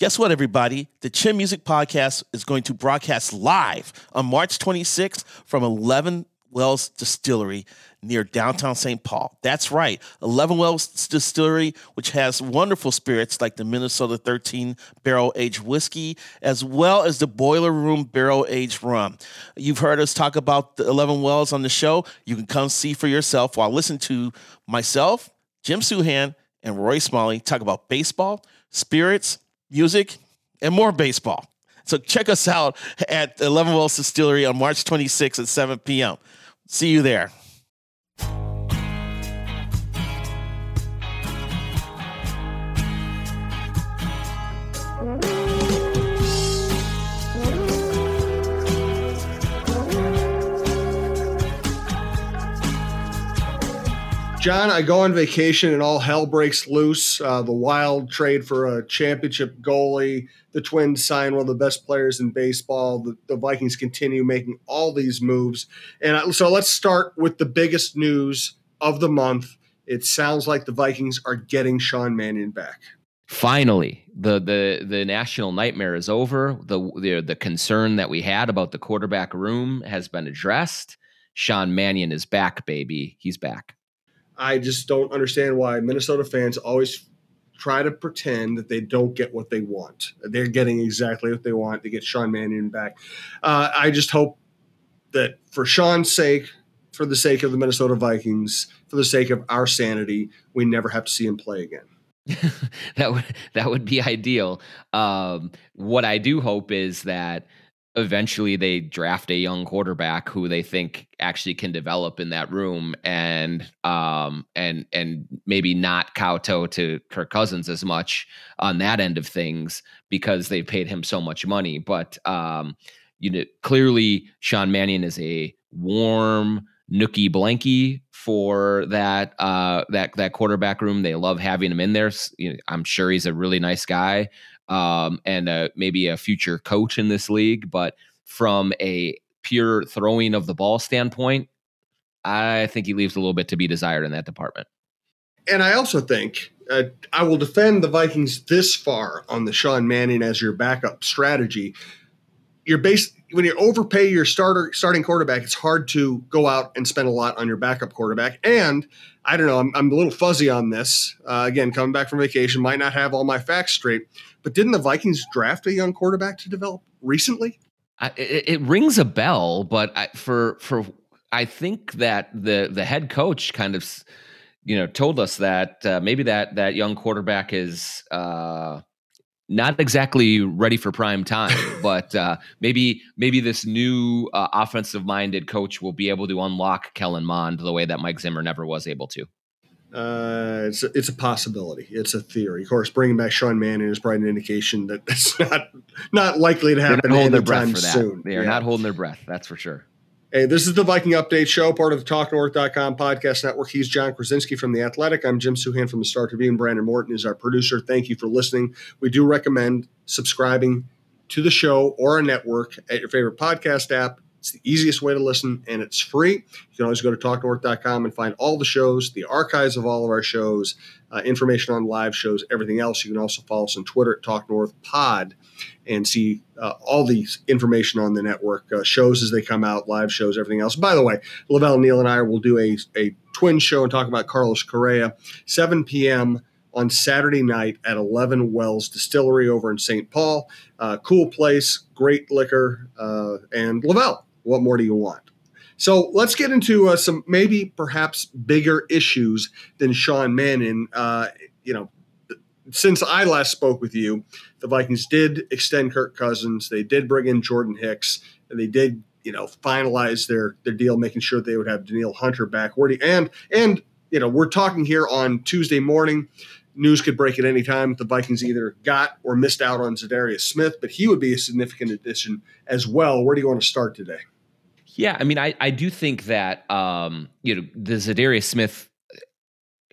Guess what, everybody? The Chin Music Podcast is going to broadcast live on March 26th from 11 Wells Distillery near downtown St. Paul. That's right, 11 Wells Distillery, which has wonderful spirits like the Minnesota 13 barrel aged whiskey, as well as the Boiler Room barrel aged rum. You've heard us talk about the 11 Wells on the show. You can come see for yourself while listening to myself, Jim Souhan, and Roy Smalley talk about baseball, spirits, music, and more baseball. So check us out at 11 Wells Distillery on March 26th at 7 p.m. See you there. John, I go on vacation and all hell breaks loose. Uh, the Wild trade for a championship goalie. The Twins sign one of the best players in baseball. The, the Vikings continue making all these moves. And I, so let's start with the biggest news of the month. It sounds like the Vikings are getting Sean Mannion back. Finally, the the the national nightmare is over. The the the concern that we had about the quarterback room has been addressed. Sean Mannion is back, baby. He's back. I just don't understand why Minnesota fans always try to pretend that they don't get what they want. They're getting exactly what they want to get Sean Mannion back. Uh, I just hope that for Sean's sake, for the sake of the Minnesota Vikings, for the sake of our sanity, we never have to see him play again. that would that would be ideal. Um, what I do hope is that eventually they draft a young quarterback who they think actually can develop in that room and um and and maybe not kowtow to Kirk Cousins as much on that end of things because they've paid him so much money. But um you know clearly Sean Mannion is a warm nookie blanky for that uh that that quarterback room. They love having him in there. You know, I'm sure he's a really nice guy um, and uh, maybe a future coach in this league. But from a pure throwing of the ball standpoint, I think he leaves a little bit to be desired in that department. And I also think uh, I will defend the Vikings this far on the Sean Mannion as your backup strategy. You're based when you overpay your starter starting quarterback, it's hard to go out and spend a lot on your backup quarterback. And I don't know, I'm, I'm a little fuzzy on this. Uh, again, coming back from vacation, might not have all my facts straight. But didn't the Vikings draft a young quarterback to develop recently? I, it, it, rings a bell, but I, for for I think that the the head coach kind of you know told us that uh, maybe that that young quarterback is uh, not exactly ready for prime time, but uh, maybe maybe this new uh, offensive minded coach will be able to unlock Kellen Mond the way that Mike Zimmer never was able to. Uh, it's a, it's a possibility. It's a theory. Of course, bringing back Sean Mannion is probably an indication that that's not not likely to happen holding their breath for that. soon. They are yeah. not holding their breath. That's for sure. Hey, this is the Viking Update Show, part of the TalkNorth.com podcast network. He's Jon Krawczynski from The Athletic. I'm Jim Souhan from the Star Tribune. And Brandon Morton is our producer. Thank you for listening. We do recommend subscribing to the show or our network at your favorite podcast app it's the easiest way to listen, and it's free. You can always go to talknorth.com and find all the shows, the archives of all of our shows, uh, information on live shows, everything else. You can also follow us on Twitter at TalkNorthPod and see uh, all the information on the network, uh, shows as they come out, live shows, everything else. By the way, Lavelle Neal and I will do a, a twin show and talk about Carlos Correa, 7 p.m on Saturday night at 11 Wells Distillery over in St. Paul. Uh, cool place, great liquor, uh, and Lavelle. What more do you want? So let's get into uh, some maybe perhaps bigger issues than Sean Mannion. Uh, you know, since I last spoke with you, the Vikings did extend Kirk Cousins. They did bring in Jordan Hicks, and they did you know finalize their their deal, making sure they would have Danielle Hunter back. And and you know we're talking here on Tuesday morning. News could break at any time. The Vikings either got or missed out on Za'Darius Smith, but he would be a significant addition as well. Where do you want to start today? Yeah, I mean, I, I do think that um, you know the Za'Darius Smith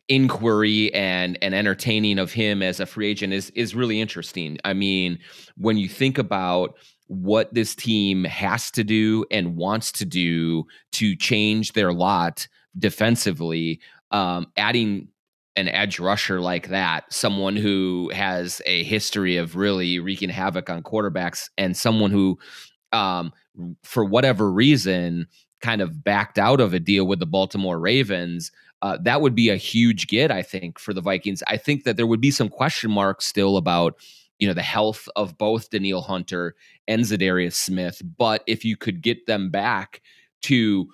inquiry and and entertaining of him as a free agent is is really interesting. I mean, when you think about what this team has to do and wants to do to change their lot defensively, um, adding an edge rusher like that, someone who has a history of really wreaking havoc on quarterbacks, and someone who, um, for whatever reason, kind of backed out of a deal with the Baltimore Ravens. Uh, that would be a huge get, I think, for the Vikings. I think that there would be some question marks still about, you know, the health of both Danielle Hunter and Za'Darius Smith. But if you could get them back to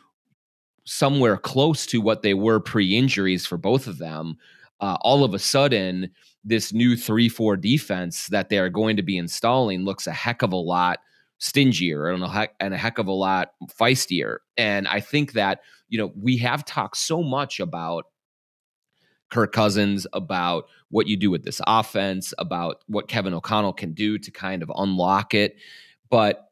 somewhere close to what they were pre-injuries for both of them, uh, all of a sudden this new three-four defense that they are going to be installing looks a heck of a lot stingier and a heck, and a heck of a lot feistier. And I think that you know we have talked so much about Kirk Cousins, about what you do with this offense, about what Kevin O'Connell can do to kind of unlock it. But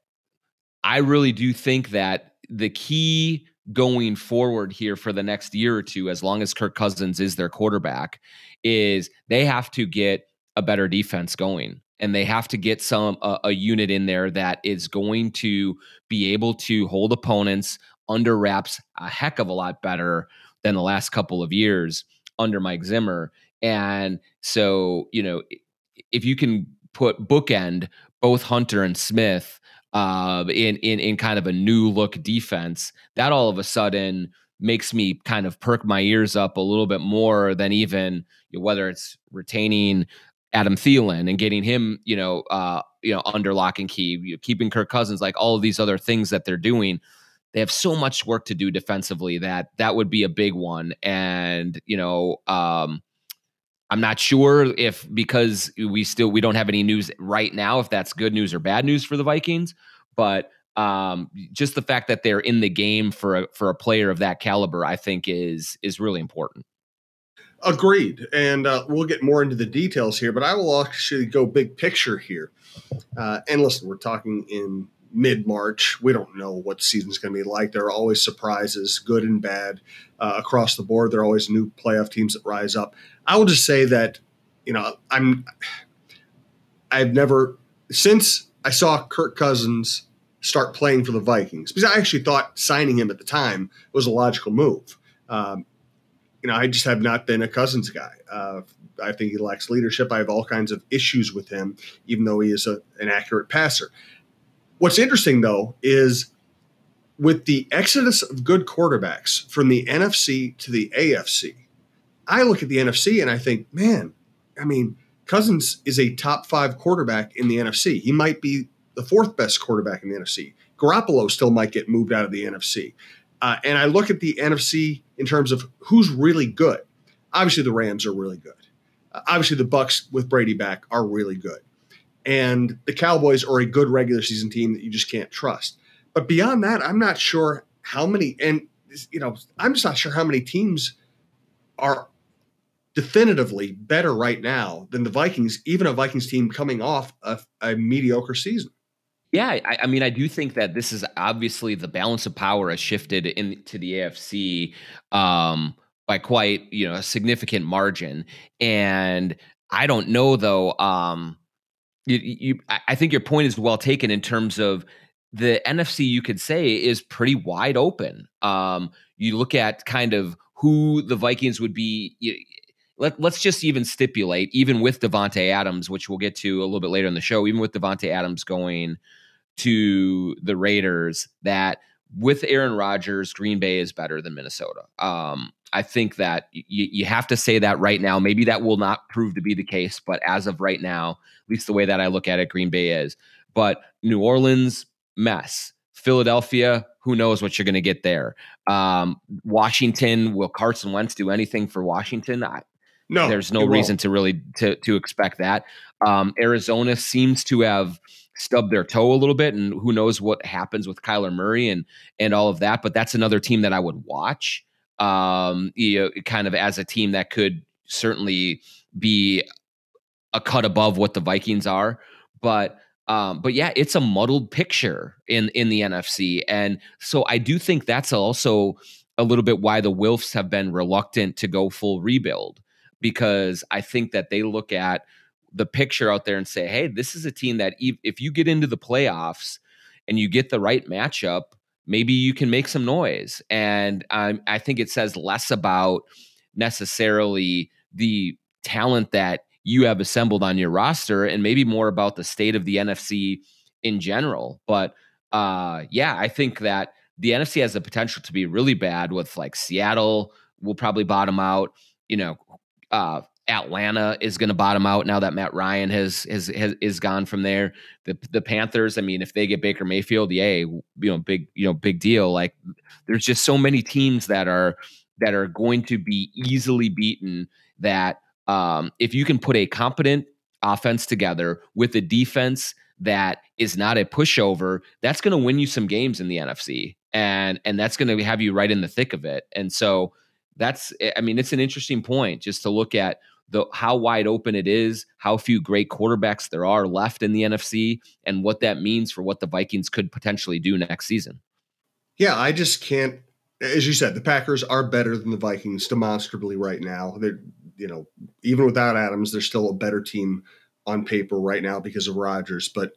I really do think that the key going forward here for the next year or two, as long as Kirk Cousins is their quarterback, is they have to get a better defense going. And they have to get some a, a unit in there that is going to be able to hold opponents under wraps a heck of a lot better than the last couple of years under Mike Zimmer. And so, you know, if you can put bookend both Hunter and Smith uh, in in in kind of a new look defense, that all of a sudden makes me kind of perk my ears up a little bit more than even you know, whether it's retaining Adam Thielen and getting him, you know, uh, you know, under lock and key, you know, keeping Kirk Cousins, like all of these other things that they're doing. They have so much work to do defensively that that would be a big one. And you know, um, I'm not sure if because we still we don't have any news right now if that's good news or bad news for the Vikings, but um, just the fact that they're in the game for a for a player of that caliber, I think is is really important. Agreed, and uh, we'll get more into the details here, but I will actually go big picture here. Uh, and listen, we're talking in mid March. We don't know what the season's going to be like. There are always surprises, good and bad, uh, across the board. There are always new playoff teams that rise up. I will just say that, you know, I'm, I've never, since I saw Kirk Cousins start playing for the Vikings, because I actually thought signing him at the time was a logical move. Um, you know, I just have not been a Cousins guy. Uh, I think he lacks leadership. I have all kinds of issues with him, even though he is a, an accurate passer. What's interesting, though, is with the exodus of good quarterbacks from the NFC to the AFC, I look at the NFC and I think, man, I mean, Cousins is a top five quarterback in the NFC. He might be the fourth best quarterback in the NFC. Garoppolo still might get moved out of the NFC. Uh, and I look at the NFC in terms of who's really good. Obviously, the Rams are really good. Uh, obviously, the Bucs with Brady back are really good and the Cowboys are a good regular season team that you just can't trust. But beyond that, I'm not sure how many, and you know, I'm just not sure how many teams are definitively better right now than the Vikings, even a Vikings team coming off a, a mediocre season. Yeah, I, I, mean, I do think that this is obviously the balance of power has shifted into the AFC um, by quite you know a significant margin, and I don't know though. Um, you, you, I think your point is well taken in terms of the NFC. You could say is pretty wide open. Um, you look at kind of who the Vikings would be. Let, let's just even stipulate, even with Davante Adams, which we'll get to a little bit later in the show, even with Davante Adams going to the Raiders, that with Aaron Rodgers, Green Bay is better than Minnesota. Um, I think that y- you have to say that right now. Maybe that will not prove to be the case, but as of right now, at least the way that I look at it, Green Bay is. But New Orleans, mess. Philadelphia, who knows what you're going to get there. Um, Washington, will Carson Wentz do anything for Washington? I, no, there's no reason to really to to expect that. Um, Arizona seems to have stubbed their toe a little bit, and who knows what happens with Kyler Murray and and all of that. But that's another team that I would watch um, you know, kind of as a team that could certainly be a cut above what the Vikings are. But um, but yeah, it's a muddled picture in in the NFC, and so I do think that's also a little bit why the Wilfs have been reluctant to go full rebuild because I think that they look at the picture out there and say, hey, this is a team that if you get into the playoffs and you get the right matchup, maybe you can make some noise. And um, I think it says less about necessarily the talent that you have assembled on your roster and maybe more about the state of the NFC in general. But uh, yeah, I think that the NFC has the potential to be really bad with like Seattle will probably bottom out. You know, uh, Atlanta is going to bottom out now that Matt Ryan has, has has is gone from there. The the Panthers, I mean, if they get Baker Mayfield, yay, you know, big you know, big deal. Like there's just so many teams that are that are going to be easily beaten that um, if you can put a competent offense together with a defense that is not a pushover, that's going to win you some games in the NFC, and and that's going to have you right in the thick of it. And so that's, eh, I mean, it's an interesting point just to look at the how wide open it is, how few great quarterbacks there are left in the NFC, and what that means for what the Vikings could potentially do next season. Yeah, I just can't. As you said, the Packers are better than the Vikings demonstrably right now. They're, you know, even without Adams, they're still a better team on paper right now because of Rodgers. But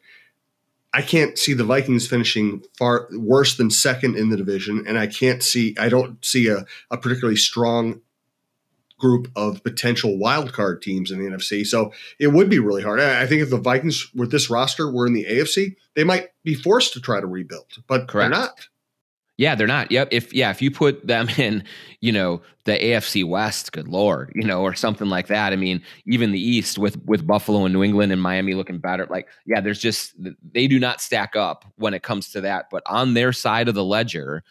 I can't see the Vikings finishing far worse than second in the division, and I can't see. I don't see a, a particularly strong group of potential wild card teams in the NFC. So it would be really hard. I think if the Vikings with this roster were in the AFC, they might be forced to try to rebuild, but Correct. they're not. Yeah, they're not. Yep. If yeah, if you put them in, you know, the AFC West, good lord, you know, or something like that. I mean, even the East with with Buffalo and New England and Miami looking better. Like, yeah, there's just they do not stack up when it comes to that. But on their side of the ledger,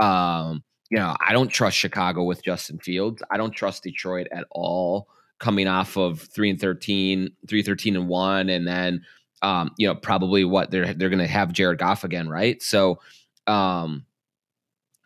um, you know, I don't trust Chicago with Justin Fields. I don't trust Detroit at all coming off of 3 and 13, 3 13 and 1 and then um, you know, probably what they're they're going to have Jared Goff again, right? So, um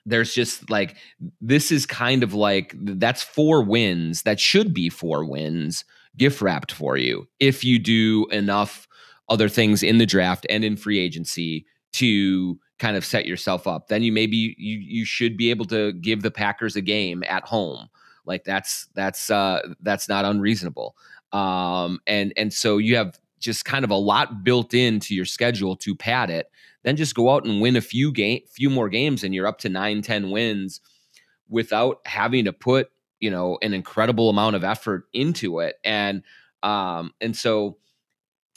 there's just like this is kind of like that's four wins that should be four wins gift wrapped for you if you do enough other things in the draft and in free agency to kind of set yourself up. Then you maybe you you should be able to give the Packers a game at home. Like that's that's uh that's not unreasonable. Um and and so you have just kind of a lot built into your schedule to pad it. Then just go out and win a few game few more games and you're up to 9 10 wins without having to put, you know, an incredible amount of effort into it. And um and so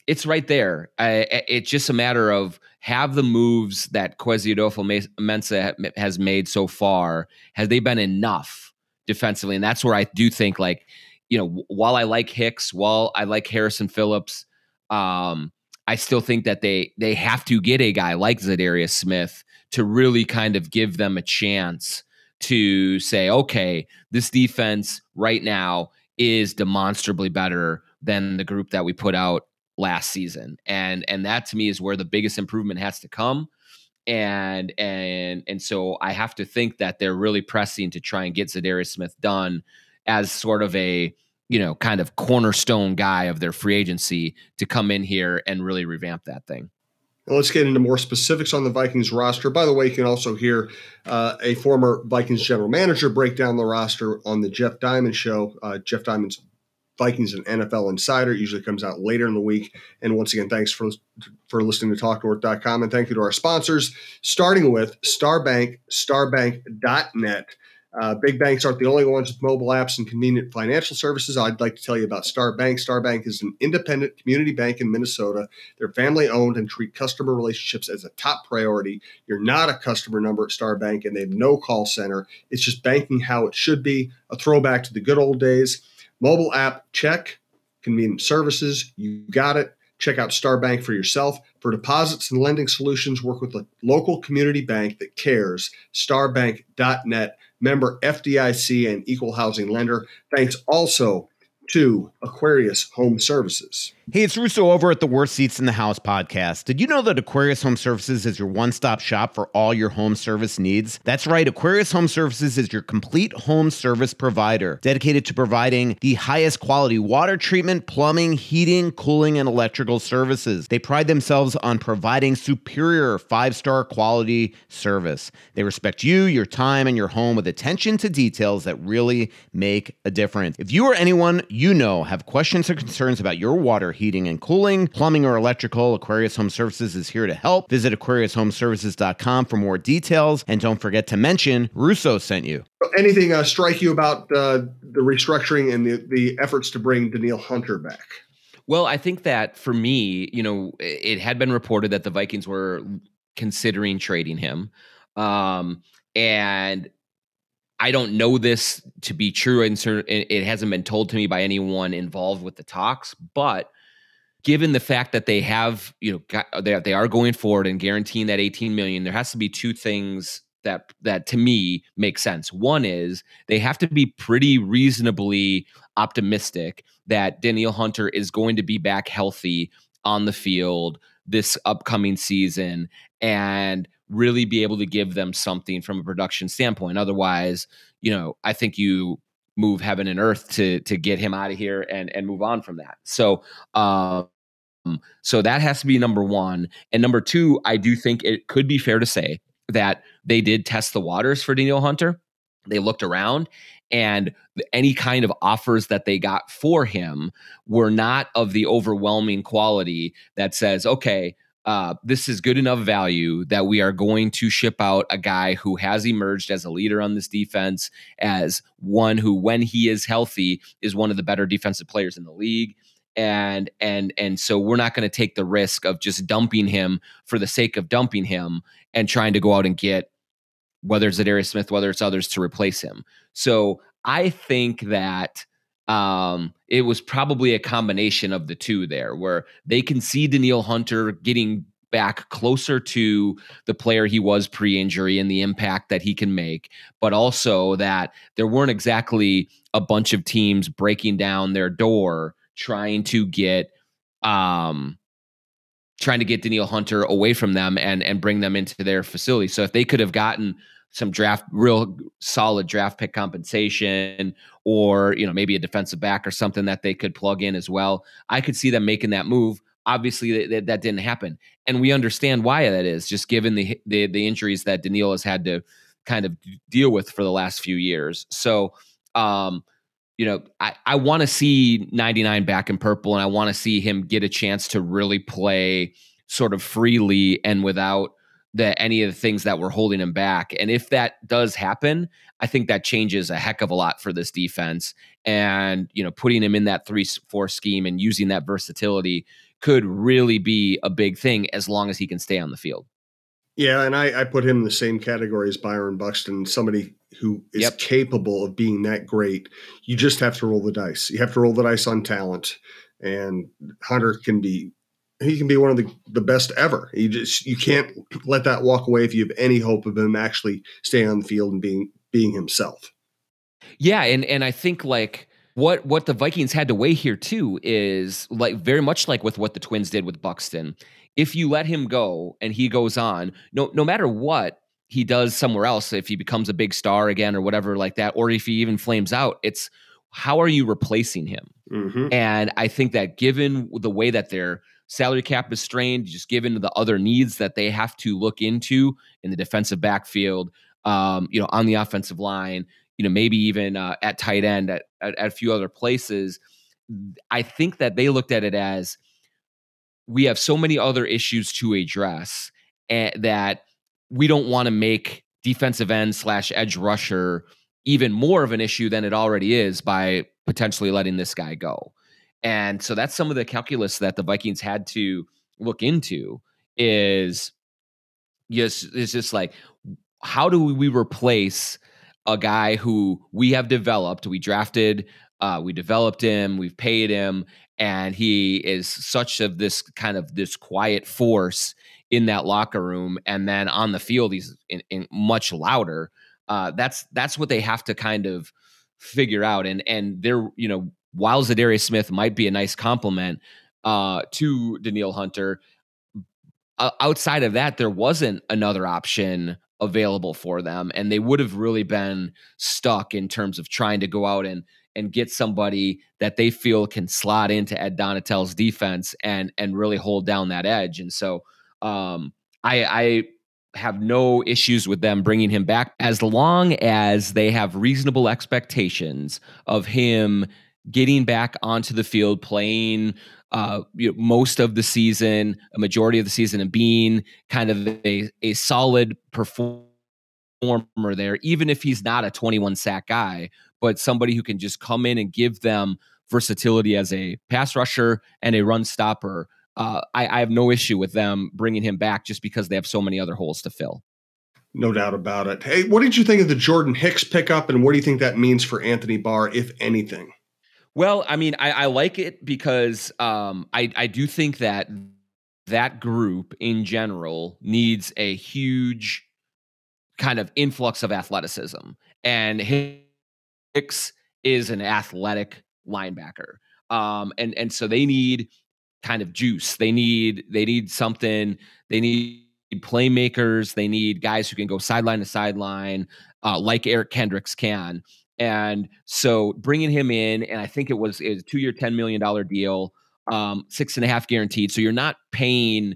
it's right there. I, it's just a matter of have the moves that Kwesi Adofo-Mensah has made so far. Have they been enough defensively? And that's where I do think, like, you know, while I like Hicks, while I like Harrison Phillips, um, I still think that they they have to get a guy like Za'Darius Smith to really kind of give them a chance to say, okay, this defense right now is demonstrably better than the group that we put out last season. And and that to me is where the biggest improvement has to come. And and and so I have to think that they're really pressing to try and get Za'Darius Smith done as sort of a you know kind of cornerstone guy of their free agency to come in here and really revamp that thing. let's get into more specifics on the Vikings roster. By the way, you can also hear uh, a former Vikings general manager break down the roster on the Jeff Diamond show. Uh, Jeff Diamond's Vikings and NFL Insider. It usually comes out later in the week. And once again, thanks for for listening to TalkNorth.com. And thank you to our sponsors, starting with Starbank, starbank.net. Uh, big banks aren't the only ones with mobile apps and convenient financial services. I'd like to tell you about Star Bank. Star Bank is an independent community bank in Minnesota. They're family owned and treat customer relationships as a top priority. You're not a customer number at Star Bank, and they have no call center. It's just banking how it should be, a throwback to the good old days. Mobile app, check. Convenient services, you got it. Check out Star Bank for yourself. For deposits and lending solutions, work with a local community bank that cares. Starbank.net, member FDIC and equal housing lender. Thanks also to Aquarius Home Services. Hey, it's Russo over at the Worst Seats in the House podcast. Did you know that Aquarius Home Services is your one stop shop for all your home service needs? That's right, Aquarius Home Services is your complete home service provider, dedicated to providing the highest quality water treatment, plumbing, heating, cooling, and electrical services. They pride themselves on providing superior five star quality service. They respect you, your time, and your home with attention to details that really make a difference. If you or anyone you know have questions or concerns about your water, heating and cooling, plumbing or electrical, Aquarius Home Services is here to help. Visit AquariusHomeservices.com for more details. And don't forget to mention Russo sent you. Anything uh, strike you about uh, the restructuring and the, the efforts to bring Danielle Hunter back? Well, I think that for me, you know, it had been reported that the Vikings were considering trading him. Um, and I don't know this to be true, and it hasn't been told to me by anyone involved with the talks. But given the fact that they have, you know, got, they they are going forward and guaranteeing that 18 million, there has to be two things that that to me makes sense. One is they have to be pretty reasonably optimistic that Danielle Hunter is going to be back healthy on the field this upcoming season and really be able to give them something from a production standpoint. Otherwise, you know, I think you move heaven and earth to to get him out of here and and move on from that. So, um so that has to be number 1. And number 2, I do think it could be fair to say that they did test the waters for Danielle Hunter. They looked around and any kind of offers that they got for him were not of the overwhelming quality that says, okay, uh, this is good enough value that we are going to ship out a guy who has emerged as a leader on this defense, as one who, when he is healthy, is one of the better defensive players in the league. And and and so we're not going to take the risk of just dumping him for the sake of dumping him and trying to go out and get whether it's Darius Smith, whether it's others to replace him. So I think that um, it was probably a combination of the two there, where they can see Danielle Hunter getting back closer to the player he was pre-injury and the impact that he can make, but also that there weren't exactly a bunch of teams breaking down their door trying to get um trying to get Danielle Hunter away from them and and bring them into their facility. So if they could have gotten some draft real solid draft pick compensation or you know maybe a defensive back or something that they could plug in as well. I could see them making that move. Obviously that, that didn't happen. And we understand why that is just given the, the the injuries that Danielle has had to kind of deal with for the last few years. So um you know, I, I want to see 99 back in purple and I want to see him get a chance to really play sort of freely and without the any of the things that were holding him back. And if that does happen, I think that changes a heck of a lot for this defense. And, you know, putting him in that 3-4 scheme and using that versatility could really be a big thing as long as he can stay on the field. Yeah, and I, I put him in the same category as Byron Buxton, somebody who is yep. capable of being that great. You just have to roll the dice. You have to roll the dice on talent. And Hunter can be he can be one of the, the best ever. You just you can't let that walk away if you have any hope of him actually staying on the field and being being himself. Yeah, and and I think like what what the Vikings had to weigh here too is like very much like with what the Twins did with Buxton if you let him go and he goes on, no no matter what he does somewhere else, if he becomes a big star again or whatever like that, or if he even flames out, it's how are you replacing him? Mm-hmm. And I think that given the way that their salary cap is strained, just given the other needs that they have to look into in the defensive backfield, um, you know, on the offensive line, you know, maybe even uh, at tight end at, at, at a few other places. I think that they looked at it as we have so many other issues to address and that we don't want to make defensive end slash edge rusher even more of an issue than it already is by potentially letting this guy go. And so that's some of the calculus that the Vikings had to look into is yes, it's just like how do we replace a guy who we have developed, we drafted, uh, we developed him, we've paid him, and he is such of this kind of this quiet force in that locker room and then on the field he's in, in much louder. Uh, that's that's what they have to kind of figure out and and they're you know while Za'Darius Smith might be a nice complement uh, to Danielle Hunter outside of that there wasn't another option available for them and they would have really been stuck in terms of trying to go out and and get somebody that they feel can slot into Ed Donatell's defense and and really hold down that edge. And so um, I, I have no issues with them bringing him back as long as they have reasonable expectations of him getting back onto the field playing uh, you know, most of the season, a majority of the season, and being kind of a, a solid performer there, even if he's not a 21 sack guy, but somebody who can just come in and give them versatility as a pass rusher and a run stopper. Uh, I, I have no issue with them bringing him back just because they have so many other holes to fill. No doubt about it. Hey, what did you think of the Jordan Hicks pickup, and what do you think that means for Anthony Barr, if anything? Well, I mean, I, I like it because um, I, I do think that that group in general needs a huge kind of influx of athleticism, and Hicks is an athletic linebacker, um, and and so they need kind of juice. They need they need something. They need playmakers. They need guys who can go sideline to sideline, uh, like Eric Kendricks can. And so bringing him in, and I think it was, a two year, $10 million deal, um, six and a half guaranteed. So you're not paying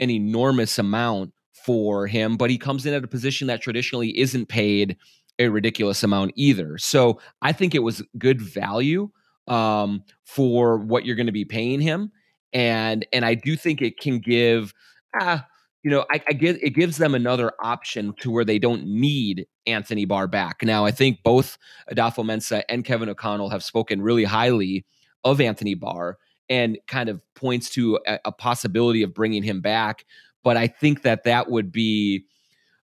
an enormous amount for him, but he comes in at a position that traditionally isn't paid a ridiculous amount either. So I think it was good value um, for what you're going to be paying him. And and I do think it can give ah, you know, I, I get it gives them another option to where they don't need Anthony Barr back. Now, I think both Adofo-Mensah and Kevin O'Connell have spoken really highly of Anthony Barr and kind of points to a, a possibility of bringing him back. But I think that that would be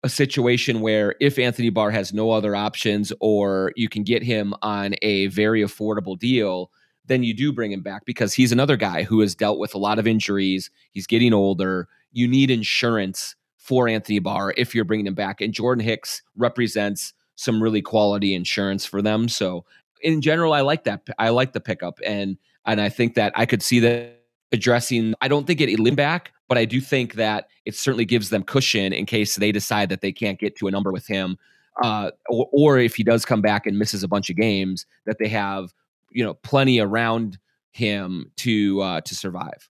a situation where if Anthony Barr has no other options or you can get him on a very affordable deal, then you do bring him back because he's another guy who has dealt with a lot of injuries. He's getting older you need insurance for Anthony Barr if you're bringing him back. And Jordan Hicks represents some really quality insurance for them. So in general, I like that. I like the pickup, and and I think that I could see that addressing. I don't think it limb back, but I do think that it certainly gives them cushion in case they decide that they can't get to a number with him, uh, or, or if he does come back and misses a bunch of games, that they have you know plenty around him to uh, to survive.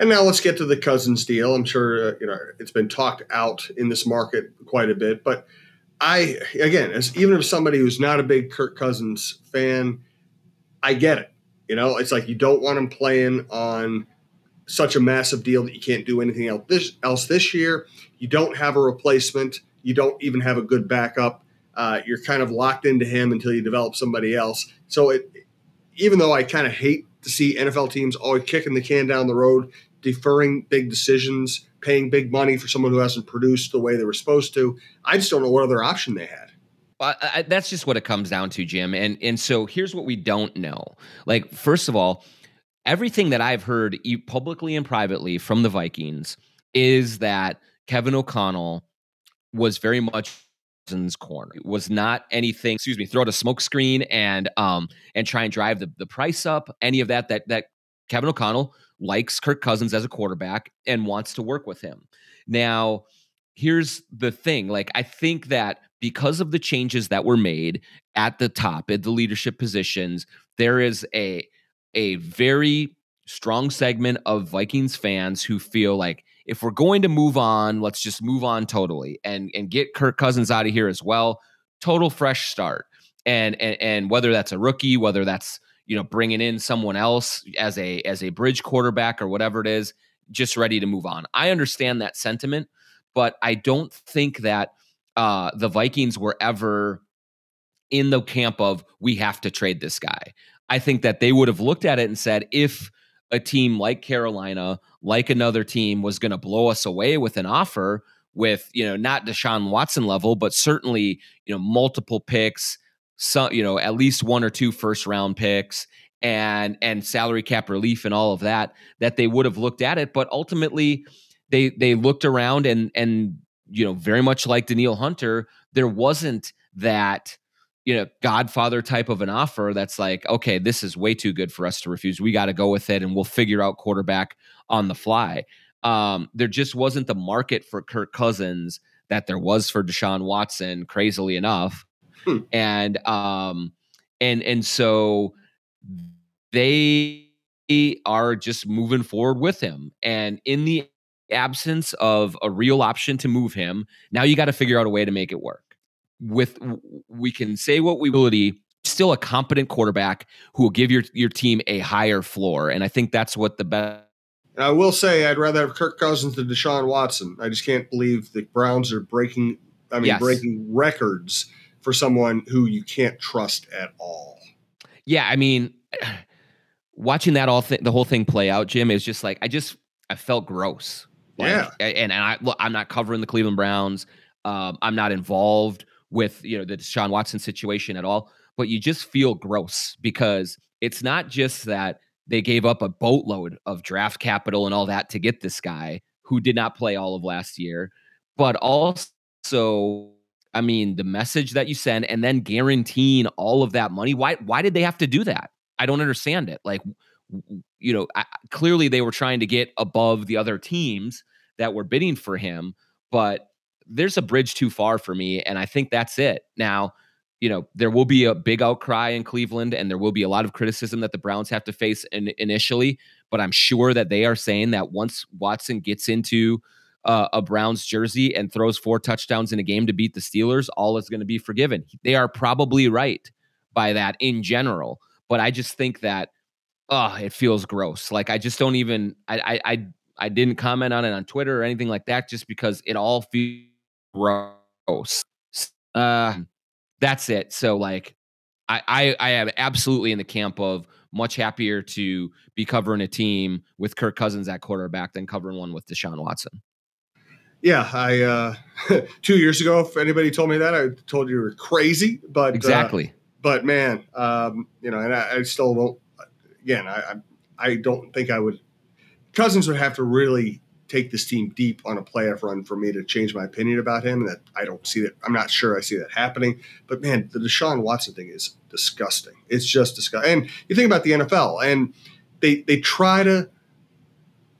And now let's get to the Cousins deal. I'm sure uh, you know it's been talked out in this market quite a bit, but I again, as even if somebody who's not a big Kirk Cousins fan, I get it. You know, it's like you don't want him playing on such a massive deal that you can't do anything else this, else this year. You don't have a replacement. You don't even have a good backup. Uh, you're kind of locked into him until you develop somebody else. So it, even though I kind of hate to see NFL teams always kicking the can down the road deferring big decisions, paying big money for someone who hasn't produced the way they were supposed to. I just don't know what other option they had. Uh, I, that's just what it comes down to, Jim. And and so here's what we don't know. Like first of all, everything that I've heard publicly and privately from the Vikings is that Kevin O'Connell was very much corner. It was not anything, excuse me, throw out a smoke screen and um and try and drive the, the price up, any of that that that Kevin O'Connell likes Kirk Cousins as a quarterback and wants to work with him. Now, here's the thing like, I think that because of the changes that were made at the top, at the leadership positions, there is a, a very strong segment of Vikings fans who feel like if we're going to move on, let's just move on totally and and get Kirk Cousins out of here as well. Total fresh start. And and and whether that's a rookie, whether that's you know bringing in someone else as a as a bridge quarterback or whatever it is just ready to move on. I understand that sentiment but i don't think that uh the vikings were ever in the camp of we have to trade this guy. I think that they would have looked at it and said if a team like carolina like another team was going to blow us away with an offer with you know not deshaun watson level but certainly you know multiple picks some you know at least one or two first round picks and and salary cap relief and all of that that they would have looked at it but ultimately they they looked around and and you know very much like Danielle Hunter there wasn't that you know godfather type of an offer that's like okay this is way too good for us to refuse. We got to go with it and we'll figure out quarterback on the fly. Um there just wasn't the market for Kirk Cousins that there was for Deshaun Watson crazily enough Hmm. And um and and so they are just moving forward with him. And in the absence of a real option to move him, now you got to figure out a way to make it work. With we can say what we ability still a competent quarterback who will give your your team a higher floor. And I think that's what the best. And I will say I'd rather have Kirk Cousins than Deshaun Watson. I just can't believe the Browns are breaking. I mean, Yes. breaking records for someone who you can't trust at all. Yeah, I mean, watching that all th- the whole thing play out, Jim is just like I just I felt gross. Like, Yeah. and and I look, I'm not covering the Cleveland Browns. Um, I'm not involved with you know the Deshaun Watson situation at all. But you just feel gross because it's not just that they gave up a boatload of draft capital and all that to get this guy who did not play all of last year, but also I mean, the message that you send and then guaranteeing all of that money. Why why did they have to do that? I don't understand it. Like you know, I, clearly they were trying to get above the other teams that were bidding for him, but there's a bridge too far for me and I think that's it. Now, you know, there will be a big outcry in Cleveland and there will be a lot of criticism that the Browns have to face in, initially, but I'm sure that they are saying that once Watson gets into uh, a Browns jersey and throws four touchdowns in a game to beat the Steelers, all is going to be forgiven. They are probably right by that in general, but I just think that oh, it feels gross. Like I just don't even I I I, I didn't comment on it on Twitter or anything like that just because it all feels gross. Uh that's it. So like I, I I am absolutely in the camp of much happier to be covering a team with Kirk Cousins at quarterback than covering one with Deshaun Watson. Yeah, I uh, two years ago, if anybody told me that, I told you you were crazy. But uh, Exactly. but man, um, you know, and I, I still won't. Again, I, I I don't think I would. Cousins would have to really take this team deep on a playoff run for me to change my opinion about him. And that I don't see that. I'm not sure I see that happening. But man, the Deshaun Watson thing is disgusting. It's just disgusting. And you think about the NFL, and they they try to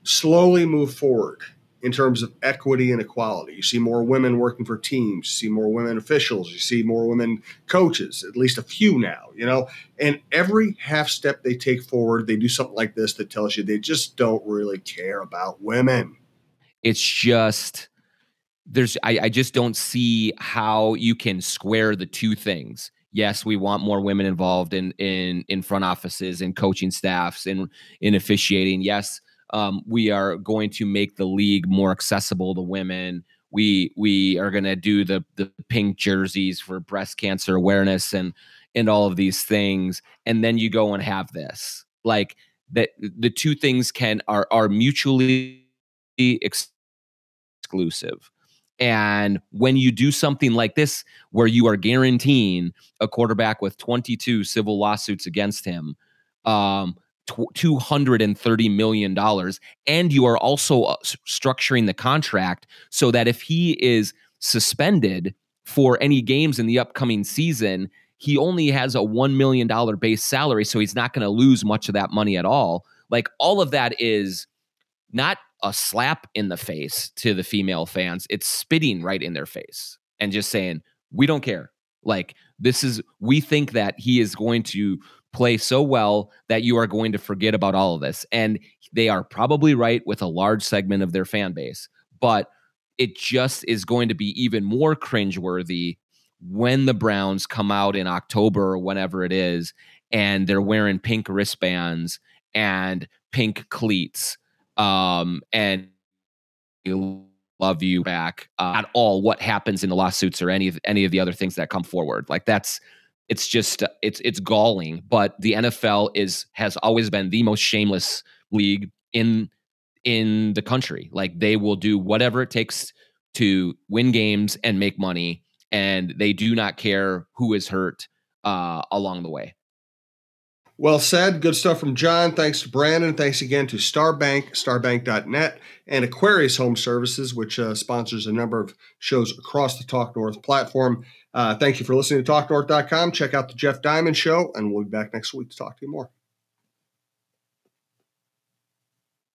slowly move forward in terms of equity and equality. You see more women working for teams, you see more women officials, you see more women coaches, at least a few now, you know. And every half step they take forward, they do something like this that tells you they just don't really care about women. It's just there's I, I just don't see how you can square the two things. Yes, we want more women involved in in in front offices and coaching staffs and in officiating. Yes, um, we are going to make the league more accessible to women. We we are going to do the the pink jerseys for breast cancer awareness and and all of these things. And then you go and have this like that. The two things can are are mutually ex- exclusive. And when you do something like this, where you are guaranteeing a quarterback with 22 civil lawsuits against him, um, $230 million, and you are also uh, structuring the contract so that if he is suspended for any games in the upcoming season, he only has a $1 million base salary. So he's not going to lose much of that money at all. Like all of that is not a slap in the face to the female fans. It's spitting right in their face and just saying, we don't care. Like, this is, we think that he is going to play so well that you are going to forget about all of this. And they are probably right with a large segment of their fan base. But it just is going to be even more cringeworthy when the Browns come out in October or whenever it is, and they're wearing pink wristbands and pink cleats um, and love you back uh, at all what happens in the lawsuits or any of any of the other things that come forward like that's it's just it's it's galling but the NFL is has always been the most shameless league in in the country like they will do whatever it takes to win games and make money and they do not care who is hurt uh, along the way Well said. Good stuff from John. Thanks to Brandon. Thanks again to Starbank, starbank.net, and Aquarius Home Services, which uh, sponsors a number of shows across the Talk North platform. Uh, thank you for listening to TalkNorth.com. Check out the Jeff Diamond Show, and we'll be back next week to talk to you more.